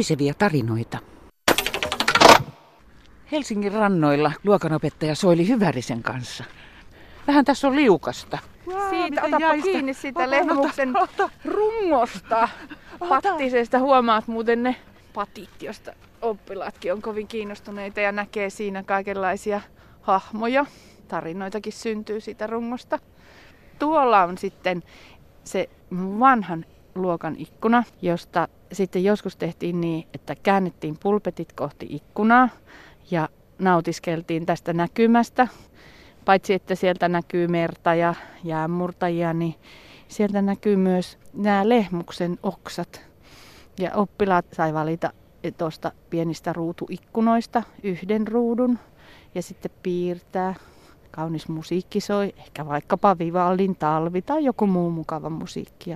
Puisevia tarinoita. Helsingin rannoilla luokanopettaja Soili Hyvärisen kanssa. Vähän tässä on liukasta. Siitä, otapa jäistä. kiinni siitä lehmuksen ota, ota. rungosta. Pattisesta huomaat muuten ne patit, josta oppilaatkin on kovin kiinnostuneita ja näkee siinä kaikenlaisia hahmoja. Tarinoitakin syntyy siitä rungosta. Tuolla on sitten se vanhan luokan ikkuna, josta sitten joskus tehtiin niin, että käännettiin pulpetit kohti ikkunaa ja nautiskeltiin tästä näkymästä. Paitsi että sieltä näkyy merta ja jäämurtajia, niin sieltä näkyy myös nämä lehmuksen oksat. Ja oppilaat sai valita tuosta pienistä ruutuikkunoista yhden ruudun ja sitten piirtää. Kaunis musiikki soi, ehkä vaikkapa Vivaldin talvi tai joku muu mukava musiikki.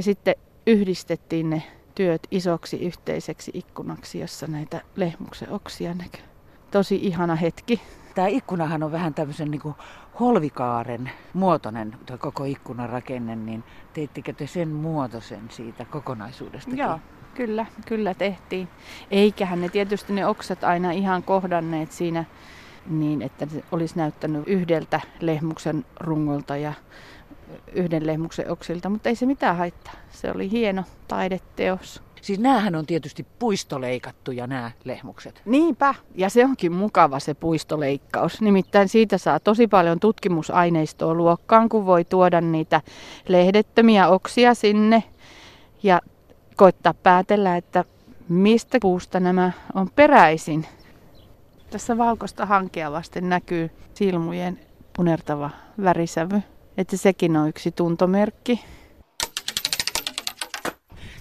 Sitten yhdistettiin ne työt isoksi yhteiseksi ikkunaksi, jossa näitä lehmuksen oksia näkyy. Tosi ihana hetki. Tämä ikkunahan on vähän tämmöisen niin kuin holvikaaren muotoinen, tuo koko ikkunan rakenne, niin teittekö te sen muotoisen siitä kokonaisuudesta? Joo, kyllä, kyllä tehtiin. Eiköhän ne tietysti ne oksat aina ihan kohdanneet siinä niin, että se olisi näyttänyt yhdeltä lehmuksen rungolta ja yhden lehmuksen oksilta, mutta ei se mitään haittaa. Se oli hieno taideteos. Siis näähän on tietysti puistoleikattuja nämä lehmukset. Niinpä, ja se onkin mukava se puistoleikkaus. Nimittäin siitä saa tosi paljon tutkimusaineistoa luokkaan, kun voi tuoda niitä lehdettömiä oksia sinne ja koittaa päätellä, että mistä puusta nämä on peräisin. Tässä valkoista hankea vasten näkyy silmujen punertava värisävy. Että sekin on yksi tuntomerkki.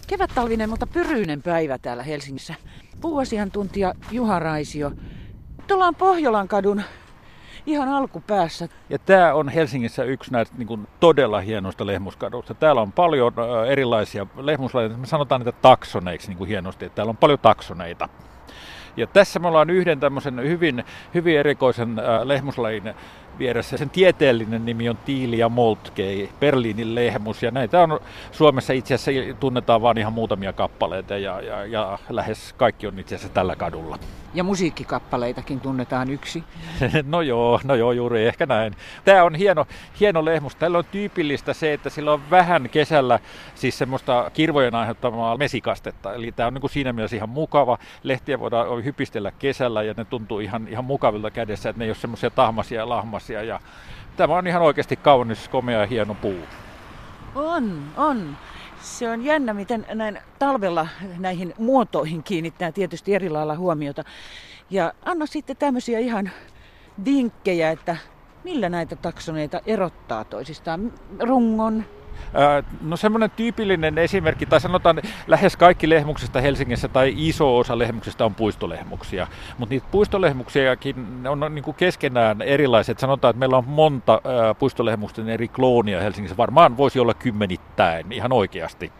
Kevättalvinen, mutta pyryinen päivä täällä Helsingissä. Puuasiantuntija Juha Raisio. Tuolla on Pohjolan kadun ihan alkupäässä. Ja tämä on Helsingissä yksi näistä niin kuin, todella hienoista lehmuskaduista. Täällä on paljon erilaisia lehmuslajeja. Me sanotaan niitä taksoneiksi niin kuin hienosti, että täällä on paljon taksoneita. Ja tässä me ollaan yhden tämmöisen hyvin, hyvin erikoisen äh, lehmuslajin vieressä. Sen tieteellinen nimi on Tiilia Moltkei, Berliinin lehmus. Ja näitä on Suomessa itse asiassa tunnetaan vain ihan muutamia kappaleita ja, ja, ja lähes kaikki on itse asiassa tällä kadulla. Ja musiikkikappaleitakin tunnetaan yksi. no joo, no joo, juuri ehkä näin. Tämä on hieno, hieno lehmus. Tällä on tyypillistä se, että sillä on vähän kesällä siis semmoista kirvojen aiheuttamaa mesikastetta. Eli tämä on niin kuin siinä mielessä ihan mukava. Lehtiä voidaan hypistellä kesällä ja ne tuntuu ihan, ihan mukavilta kädessä, että ne ei ole semmoisia tahmasia ja lahmasia. Ja tämä on ihan oikeasti kaunis, komea ja hieno puu. On, on. Se on jännä, miten näin talvella näihin muotoihin kiinnittää tietysti eri lailla huomiota. Ja anna sitten tämmöisiä ihan vinkkejä, että millä näitä taksoneita erottaa toisistaan. Rungon, No semmoinen tyypillinen esimerkki, tai sanotaan lähes kaikki lehmuksista Helsingissä tai iso osa lehmuksista on puistolehmuksia. Mutta niitä puistolehmuksiakin on niin kuin keskenään erilaiset. Sanotaan, että meillä on monta puistolehmusten eri kloonia Helsingissä. Varmaan voisi olla kymmenittäin ihan oikeasti.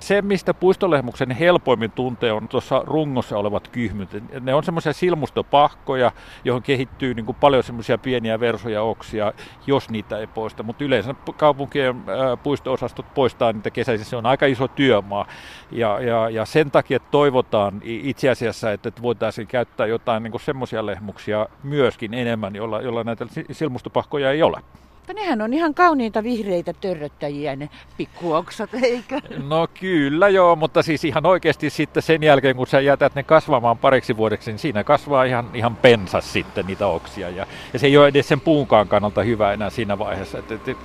Se, mistä puistolehmuksen helpoimmin tuntee, on tuossa rungossa olevat kyhmyt. Ne on semmoisia silmustopahkoja, johon kehittyy niin kuin paljon semmoisia pieniä versoja oksia, jos niitä ei poista. Mutta yleensä kaupunkien puisto-osastot poistaa niitä kesäisin. Se on aika iso työmaa. Ja, ja, ja sen takia toivotaan itse asiassa, että voitaisiin käyttää jotain niin semmoisia lehmuksia myöskin enemmän, jolla, jolla näitä silmustopahkoja ei ole. Mutta nehän on ihan kauniita vihreitä törröttäjiä ne pikkuoksat, eikö? No kyllä joo, mutta siis ihan oikeasti sitten sen jälkeen, kun sä jätät ne kasvamaan pariksi vuodeksi, niin siinä kasvaa ihan, ihan pensas sitten niitä oksia. Ja, ja se ei ole edes sen puunkaan kannalta hyvä enää siinä vaiheessa. Et, et, et,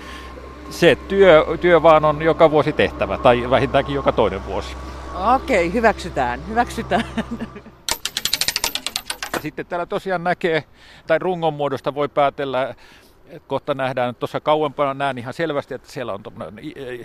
se työ, työ vaan on joka vuosi tehtävä, tai vähintäänkin joka toinen vuosi. Okei, hyväksytään, hyväksytään. Sitten täällä tosiaan näkee, tai rungon muodosta voi päätellä kohta nähdään tuossa kauempana, näen ihan selvästi, että siellä on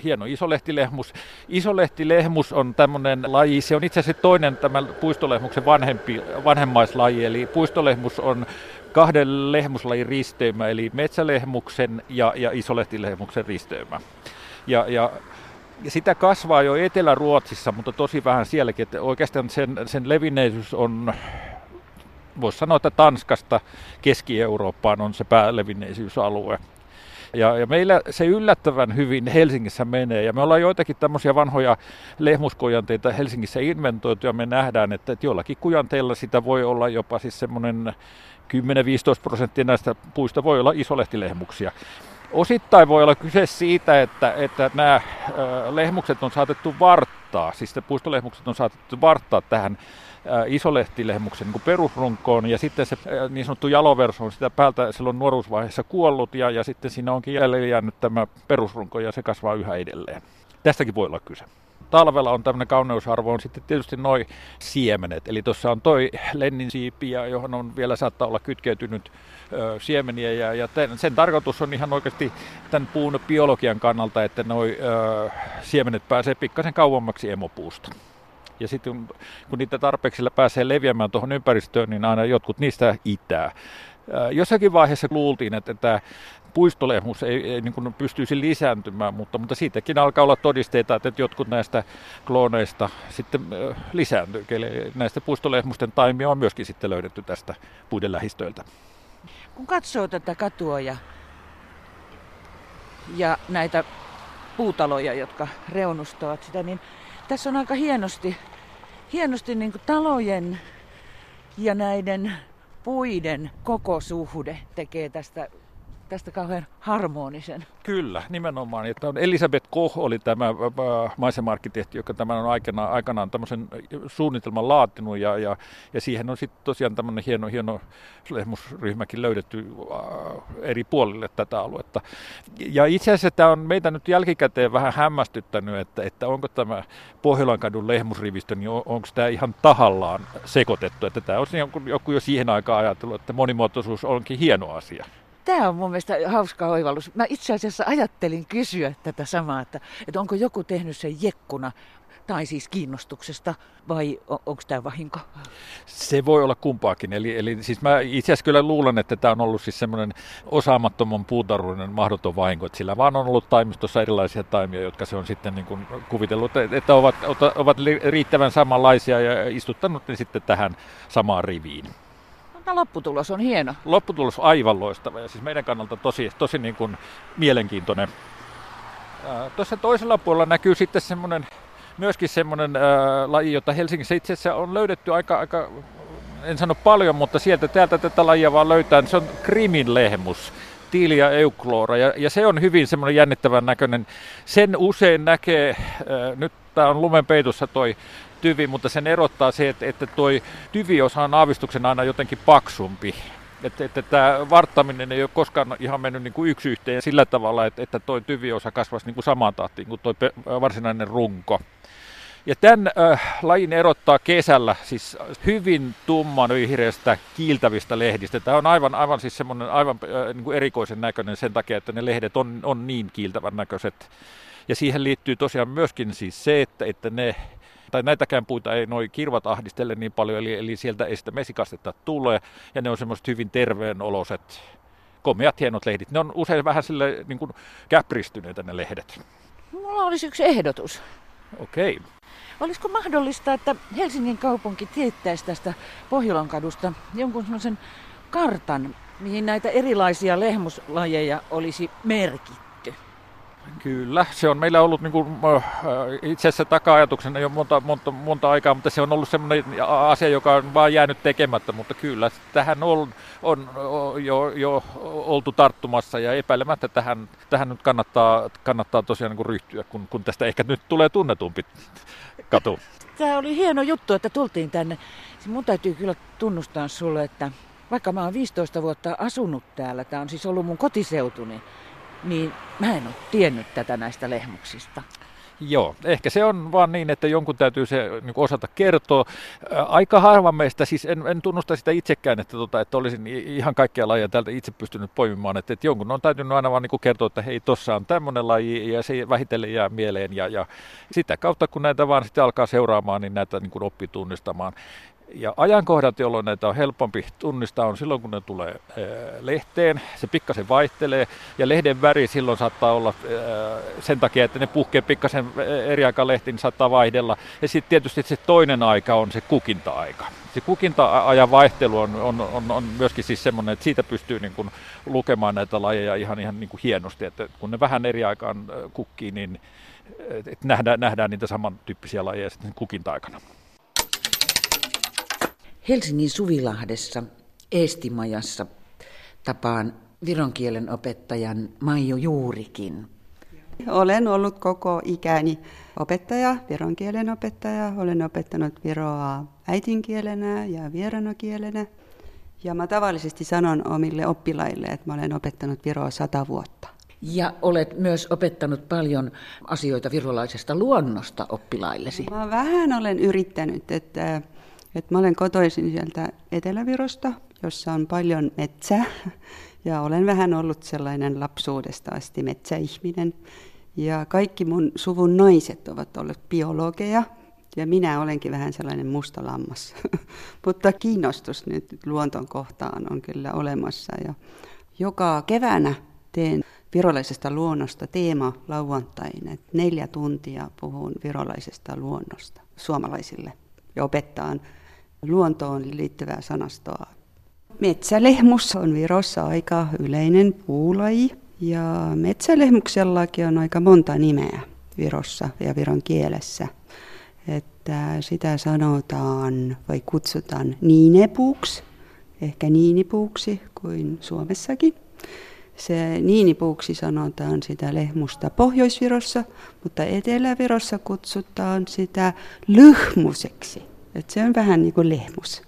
hieno isolehtilehmus. Isolehtilehmus on tämmöinen laji, se on itse asiassa toinen tämän puistolehmuksen vanhempi, vanhemmaislaji, eli puistolehmus on kahden lehmuslajin risteymä, eli metsälehmuksen ja, ja isolehtilehmuksen risteymä. Ja ja sitä kasvaa jo Etelä-Ruotsissa, mutta tosi vähän sielläkin. Että oikeastaan sen, sen levinneisyys on voisi sanoa, että Tanskasta Keski-Eurooppaan on se päälevinneisyysalue. Ja, ja meillä se yllättävän hyvin Helsingissä menee. Ja me ollaan joitakin tämmöisiä vanhoja lehmuskujanteita Helsingissä inventoitu ja me nähdään, että, että jollakin kujanteilla sitä voi olla jopa siis semmoinen 10-15 prosenttia näistä puista voi olla isolehtilehmuksia. Osittain voi olla kyse siitä, että, että nämä lehmukset on saatettu varttaa, siis puistolehmukset on saatettu varttaa tähän isolehtilehmuksen niin perusrunkoon. Ja sitten se niin sanottu jaloverso on sitä päältä silloin nuoruusvaiheessa kuollut ja, ja sitten siinä onkin jäljellä jäänyt tämä perusrunko ja se kasvaa yhä edelleen. Tästäkin voi olla kyse talvella on tämmöinen kauneusarvo on sitten tietysti noin siemenet. Eli tuossa on toi lennin siipi, johon on vielä saattaa olla kytkeytynyt ö, siemeniä. Ja, ja ten, sen tarkoitus on ihan oikeasti tämän puun biologian kannalta, että noi ö, siemenet pääsee pikkasen kauemmaksi emopuusta. Ja sitten kun niitä tarpeeksi pääsee leviämään tuohon ympäristöön, niin aina jotkut niistä itää. Jossakin vaiheessa luultiin, että tämä puistolehmus ei, ei niin kuin pystyisi lisääntymään, mutta, mutta siitäkin alkaa olla todisteita, että jotkut näistä klooneista sitten lisääntyy. Eli näistä puistolehmusten taimia on myöskin sitten löydetty tästä puiden lähistöiltä. Kun katsoo tätä katua ja, ja näitä puutaloja, jotka reunustavat sitä, niin tässä on aika hienosti, hienosti niin talojen ja näiden puiden koko suhde tekee tästä tästä kauhean harmonisen. Kyllä, nimenomaan. Että Elisabeth Koch oli tämä maisemarkkitehti, joka tämän on aikanaan, aikanaan tämmöisen suunnitelman laatinut ja, ja, ja siihen on sitten tosiaan tämmöinen hieno, hieno lehmusryhmäkin löydetty eri puolille tätä aluetta. Ja itse asiassa tämä on meitä nyt jälkikäteen vähän hämmästyttänyt, että, että onko tämä Pohjolan kadun lehmusrivistö, niin on, onko tämä ihan tahallaan sekoitettu, että tämä on joku jo siihen aikaan ajatellut, että monimuotoisuus onkin hieno asia. Tämä on mun mielestä hauska oivallus. Mä itse asiassa ajattelin kysyä tätä samaa, että, että onko joku tehnyt sen jekkuna tai siis kiinnostuksesta, vai on, onko tämä vahinko? Se voi olla kumpaakin. Eli, eli siis mä itse asiassa kyllä luulen, että tämä on ollut siis semmoinen osaamattoman puutarhuinen mahdoton vahinko, että sillä vaan on ollut taimistossa erilaisia taimia, jotka se on sitten niin kuin kuvitellut, että ovat, ovat riittävän samanlaisia ja istuttanut ne sitten tähän samaan riviin. Mutta lopputulos on hieno. Lopputulos aivan loistava ja siis meidän kannalta tosi, tosi niin kuin mielenkiintoinen. Tuossa toisella puolella näkyy sitten semmoinen, myöskin semmoinen ää, laji, jota Helsingissä itse asiassa on löydetty aika, aika, en sano paljon, mutta sieltä täältä tätä lajia vaan löytää. Se on krimin lehmus. Tiilia eukloora, ja, ja se on hyvin semmoinen jännittävän näköinen. Sen usein näkee, ää, nyt tämä on lumen peitossa toi tyvi, mutta sen erottaa se, että, että toi tyviosa on aavistuksen aina jotenkin paksumpi. Että, että tämä varttaminen ei ole koskaan ihan mennyt niin kuin yksi yhteen sillä tavalla, että, että tuo tyviosa kasvaisi niin kuin samaan tahtiin kuin tuo varsinainen runko. Ja tämän äh, lajin erottaa kesällä siis hyvin tumman vihreästä kiiltävistä lehdistä. Tämä on aivan, aivan, siis semmoinen aivan äh, niin kuin erikoisen näköinen sen takia, että ne lehdet on, on niin kiiltävän näköiset. Ja siihen liittyy tosiaan myöskin siis se, että, että ne tai näitäkään puita ei noin kirvat ahdistele niin paljon, eli, eli sieltä ei sitä mesikastetta tule, ja ne on semmoiset hyvin terveenoloset, komeat hienot lehdit. Ne on usein vähän sille niin kuin käpristyneitä ne lehdet. Mulla olisi yksi ehdotus. Okei. Okay. Olisiko mahdollista, että Helsingin kaupunki teettäisi tästä Pohjolan kadusta jonkun sellaisen kartan, mihin näitä erilaisia lehmuslajeja olisi merkitty? Kyllä, se on meillä ollut niin kuin, itse asiassa taka-ajatuksena jo monta, monta, monta aikaa, mutta se on ollut sellainen asia, joka on vaan jäänyt tekemättä, mutta kyllä tähän on, on jo, jo oltu tarttumassa ja epäilemättä tähän, tähän nyt kannattaa, kannattaa tosiaan niin kuin ryhtyä, kun, kun tästä ehkä nyt tulee tunnetumpi katu. Tämä oli hieno juttu, että tultiin tänne. Mun täytyy kyllä tunnustaa sulle, että vaikka mä oon 15 vuotta asunut täällä, tämä on siis ollut mun kotiseutuni, niin mä en ole tiennyt tätä näistä lehmuksista. Joo, ehkä se on vaan niin, että jonkun täytyy se niin osata kertoa. Aika harva meistä, siis en, en tunnusta sitä itsekään, että, tota, että olisin ihan kaikkia lajeja täältä itse pystynyt poimimaan, että, että jonkun on täytynyt aina vaan niin kertoa, että hei, tossa on tämmöinen laji ja se vähitellen jää mieleen ja, ja sitä kautta kun näitä vaan sitten alkaa seuraamaan, niin näitä niin oppii tunnistamaan Ja ajankohdat, jolloin näitä on helpompi tunnistaa, on silloin, kun ne tulee lehteen. Se pikkasen vaihtelee ja lehden väri silloin saattaa olla sen takia, että ne puhkee pikkasen eri aika lehti, niin saattaa vaihdella. Ja sitten tietysti se toinen aika on se kukinta-aika. Se kukinta-ajan vaihtelu on, on, on, on myöskin siis semmoinen, että siitä pystyy niin kuin lukemaan näitä lajeja ihan, ihan niin kuin hienosti. Että kun ne vähän eri aikaan kukkii, niin nähdään, nähdään niitä samantyyppisiä lajeja sitten kukinta-aikana. Helsingin Suvilahdessa Eestimajassa tapaan viron kielen opettajan Maiju Juurikin. Olen ollut koko ikäni opettaja, viron kielen opettaja. Olen opettanut viroa äitinkielenä ja vierana kielenä. Ja mä tavallisesti sanon omille oppilaille, että mä olen opettanut viroa sata vuotta. Ja olet myös opettanut paljon asioita virolaisesta luonnosta oppilaillesi. Mä vähän olen yrittänyt, että et mä olen kotoisin sieltä Etelävirosta, jossa on paljon metsää. Ja olen vähän ollut sellainen lapsuudesta asti metsäihminen. Ja kaikki mun suvun naiset ovat olleet biologeja. Ja minä olenkin vähän sellainen musta lammas. Mutta kiinnostus nyt luonton kohtaan on kyllä olemassa. Ja joka keväänä teen virolaisesta luonnosta teema lauantain. Et neljä tuntia puhun virolaisesta luonnosta suomalaisille ja opettaan luontoon liittyvää sanastoa. Metsälehmus on Virossa aika yleinen puulaji ja metsälehmuksellakin on aika monta nimeä Virossa ja Viron kielessä. Että sitä sanotaan vai kutsutaan niinepuuksi, ehkä niinipuuksi kuin Suomessakin. Se niinipuuksi sanotaan sitä lehmusta Pohjoisvirossa, mutta Etelävirossa kutsutaan sitä lyhmuseksi. Et se on vähän niin kuin lehmus,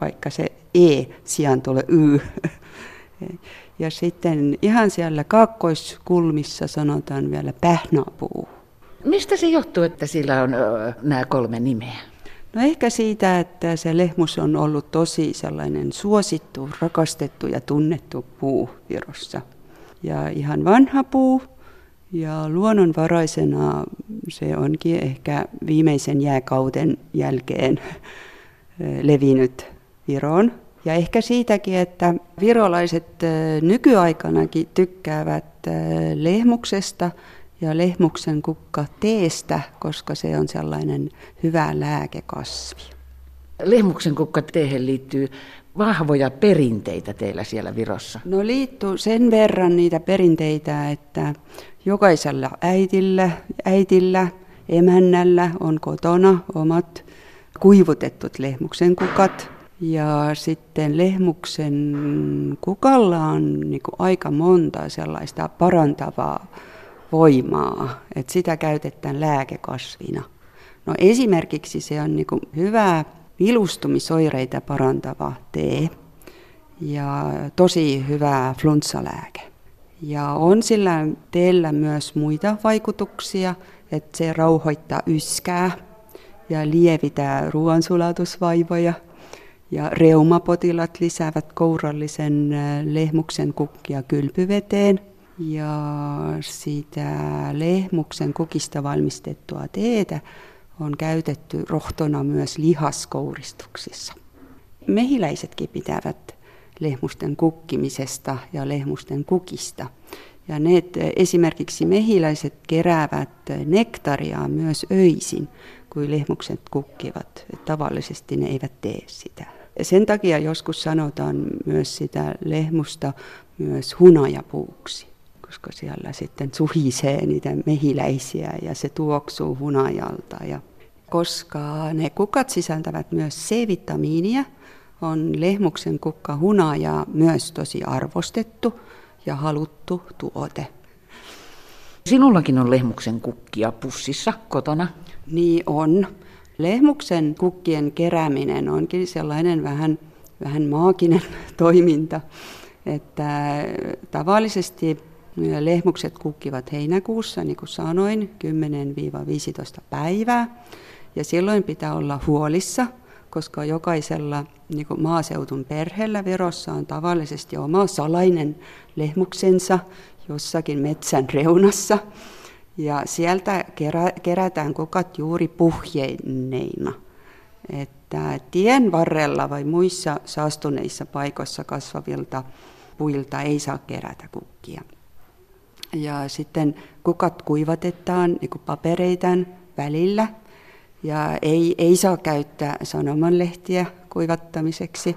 vaikka se E sijaan tulee Y. Ja sitten ihan siellä kaakkoiskulmissa sanotaan vielä pähnapuu. Mistä se johtuu, että sillä on ö, nämä kolme nimeä? No ehkä siitä, että se lehmus on ollut tosi sellainen suosittu, rakastettu ja tunnettu puu Virossa. Ja ihan vanha puu, ja luonnonvaraisena se onkin ehkä viimeisen jääkauden jälkeen levinnyt Viroon. Ja ehkä siitäkin, että virolaiset nykyaikanakin tykkäävät lehmuksesta ja lehmuksen kukka teestä, koska se on sellainen hyvä lääkekasvi. Lehmuksen kukka teehen liittyy vahvoja perinteitä teillä siellä Virossa? No liittyy sen verran niitä perinteitä, että jokaisella äitillä, äitillä, emännällä on kotona omat kuivutetut lehmuksen kukat. Ja sitten lehmuksen kukalla on niin aika monta sellaista parantavaa voimaa, että sitä käytetään lääkekasvina. No esimerkiksi se on niin hyvä vilustumisoireita parantava tee ja tosi hyvä flunssalääke. Ja on sillä teellä myös muita vaikutuksia, että se rauhoittaa yskää ja lievitää ruoansulatusvaivoja. Ja reumapotilat lisäävät kourallisen äh, lehmuksen kukkia kylpyveteen. Ja siitä lehmuksen kukista valmistettua teetä on käytetty rohtona myös lihaskouristuksissa. Mehiläisetkin pitävät lehmusten kukkimisesta ja lehmusten kukista. Ja ne esimerkiksi mehiläiset keräävät nektaria myös öisin, kun lehmukset kukkivat. Tavallisesti ne eivät tee sitä. Ja sen takia joskus sanotaan myös sitä lehmusta myös hunajapuuksi, koska siellä sitten suhisee niitä mehiläisiä ja se tuoksuu hunajalta. Ja koska ne kukat sisältävät myös C-vitamiinia, on lehmuksen kukka hunaja myös tosi arvostettu ja haluttu tuote. Sinullakin on lehmuksen kukkia pussissa kotona. Niin on. Lehmuksen kukkien kerääminen onkin sellainen vähän, vähän maaginen toiminta, että tavallisesti lehmukset kukkivat heinäkuussa, niin kuin sanoin, 10-15 päivää. Ja silloin pitää olla huolissa – koska jokaisella niin kuin maaseutun perheellä Virossa on tavallisesti oma salainen lehmuksensa jossakin metsän reunassa. Ja sieltä kerä, kerätään kukat juuri puhjeineina. Et että tien varrella vai muissa saastuneissa paikoissa kasvavilta puilta ei saa kerätä kukkia. Ja sitten kukat kuivatetaan niin papereitaan välillä ja ei, ei saa käyttää sanomanlehtiä kuivattamiseksi.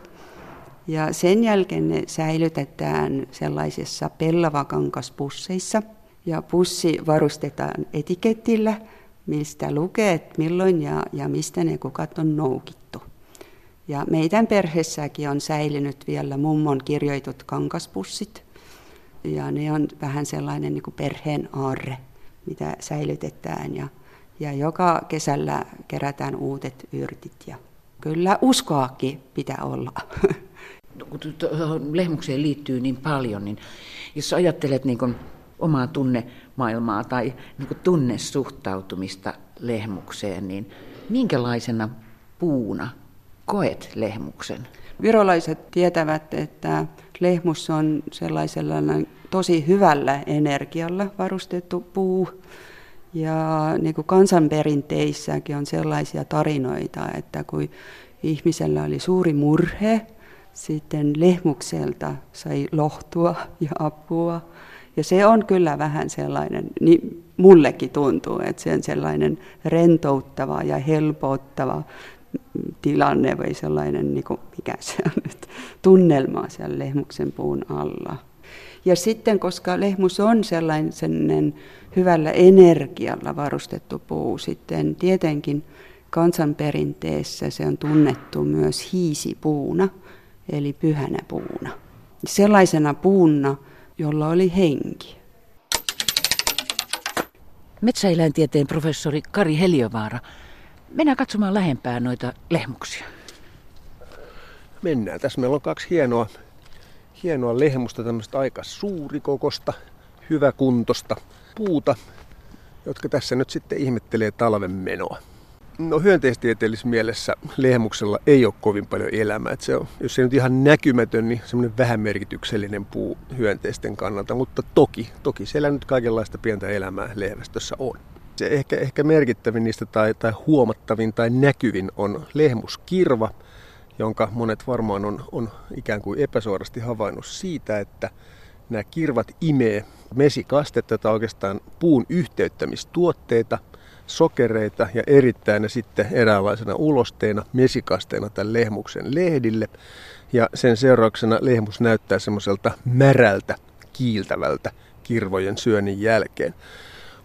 Ja sen jälkeen ne säilytetään sellaisissa pellavakankaspusseissa ja pussi varustetaan etiketillä, mistä lukee, että milloin ja, ja mistä ne kukat on noukittu. Ja meidän perheessäkin on säilynyt vielä mummon kirjoitut kankaspussit. Ja ne on vähän sellainen niin kuin perheen aarre, mitä säilytetään. Ja, ja joka kesällä kerätään uudet yrtit. Ja kyllä uskoakin pitää olla. Kun tuohon lehmukseen liittyy niin paljon, niin jos ajattelet niin kuin omaa tunnemaailmaa tai niin kuin tunnesuhtautumista lehmukseen, niin minkälaisena puuna koet lehmuksen? Virolaiset tietävät, että lehmus on sellaisella tosi hyvällä energialla varustettu puu. Ja niin kuin kansanperinteissäkin on sellaisia tarinoita, että kun ihmisellä oli suuri murhe, sitten lehmukselta sai lohtua ja apua. Ja se on kyllä vähän sellainen, niin mullekin tuntuu, että se on sellainen rentouttava ja helpottava tilanne vai sellainen, niin kuin, mikä se on nyt, tunnelma siellä lehmuksen puun alla. Ja sitten, koska lehmus on sellainen hyvällä energialla varustettu puu, sitten tietenkin kansanperinteessä se on tunnettu myös hiisipuuna, eli pyhänä puuna. Sellaisena puuna, jolla oli henki. Metsäeläintieteen professori Kari Heliovaara Mennään katsomaan lähempää noita lehmuksia. Mennään. Tässä meillä on kaksi hienoa, hienoa lehmusta, tämmöistä aika suurikokosta, hyväkuntosta puuta, jotka tässä nyt sitten ihmettelee talven menoa. No hyönteistieteellisessä mielessä lehmuksella ei ole kovin paljon elämää. Se on, jos se nyt ihan näkymätön, niin semmoinen vähän merkityksellinen puu hyönteisten kannalta. Mutta toki, toki siellä nyt kaikenlaista pientä elämää lehmästössä on. Se ehkä, ehkä merkittävin niistä tai, tai huomattavin tai näkyvin on lehmuskirva, jonka monet varmaan on, on ikään kuin epäsuorasti havainnut siitä, että nämä kirvat imee mesikastetta tai oikeastaan puun yhteyttämistuotteita, sokereita ja erittäin ne sitten eräänlaisena ulosteena, mesikasteena tämän lehmuksen lehdille. Ja sen seurauksena lehmus näyttää semmoiselta märältä, kiiltävältä kirvojen syönnin jälkeen.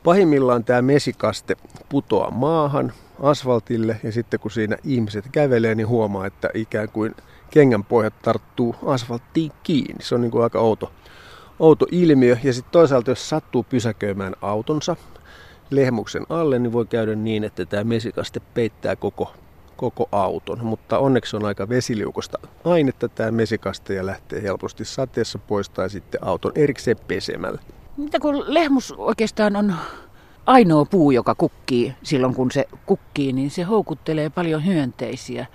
Pahimmillaan tämä mesikaste putoaa maahan, asfaltille ja sitten kun siinä ihmiset kävelee, niin huomaa, että ikään kuin kengän pohjat tarttuu asfalttiin kiinni. Se on niin kuin aika outo, outo ilmiö. Ja sitten toisaalta, jos sattuu pysäköimään autonsa lehmuksen alle, niin voi käydä niin, että tämä mesikaste peittää koko, koko auton. Mutta onneksi on aika vesiliukosta ainetta tämä mesikaste ja lähtee helposti sateessa pois tai sitten auton erikseen pesemällä. Mitä kun lehmus oikeastaan on ainoa puu, joka kukkii silloin kun se kukkii, niin se houkuttelee paljon hyönteisiä.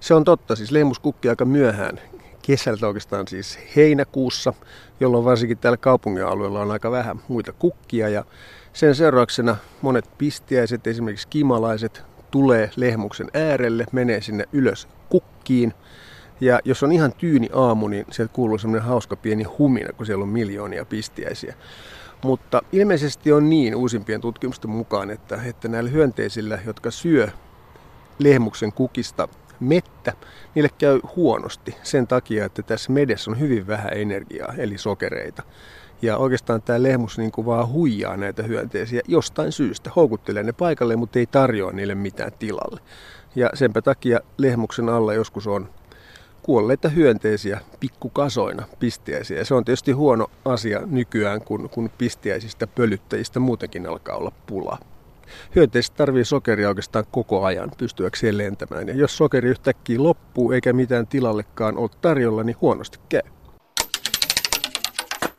Se on totta, siis lehmus kukkii aika myöhään. Kesältä oikeastaan siis heinäkuussa, jolloin varsinkin täällä kaupungin alueella on aika vähän muita kukkia. Ja sen seurauksena monet pistiäiset, esimerkiksi kimalaiset, tulee lehmuksen äärelle, menee sinne ylös kukkiin ja jos on ihan tyyni aamu, niin sieltä kuuluu semmoinen hauska pieni humina, kun siellä on miljoonia pistiäisiä. Mutta ilmeisesti on niin uusimpien tutkimusten mukaan, että, että näillä hyönteisillä, jotka syö lehmuksen kukista mettä, niille käy huonosti sen takia, että tässä medessä on hyvin vähän energiaa, eli sokereita. Ja oikeastaan tämä lehmus niin kuin vaan huijaa näitä hyönteisiä jostain syystä. Houkuttelee ne paikalle, mutta ei tarjoa niille mitään tilalle. Ja senpä takia lehmuksen alla joskus on kuolleita hyönteisiä pikkukasoina pistiäisiä. Ja se on tietysti huono asia nykyään, kun, kun pistiäisistä pölyttäjistä muutenkin alkaa olla pula. Hyönteiset tarvii sokeria oikeastaan koko ajan pystyäkseen lentämään. Ja jos sokeri yhtäkkiä loppuu eikä mitään tilallekaan ole tarjolla, niin huonosti käy.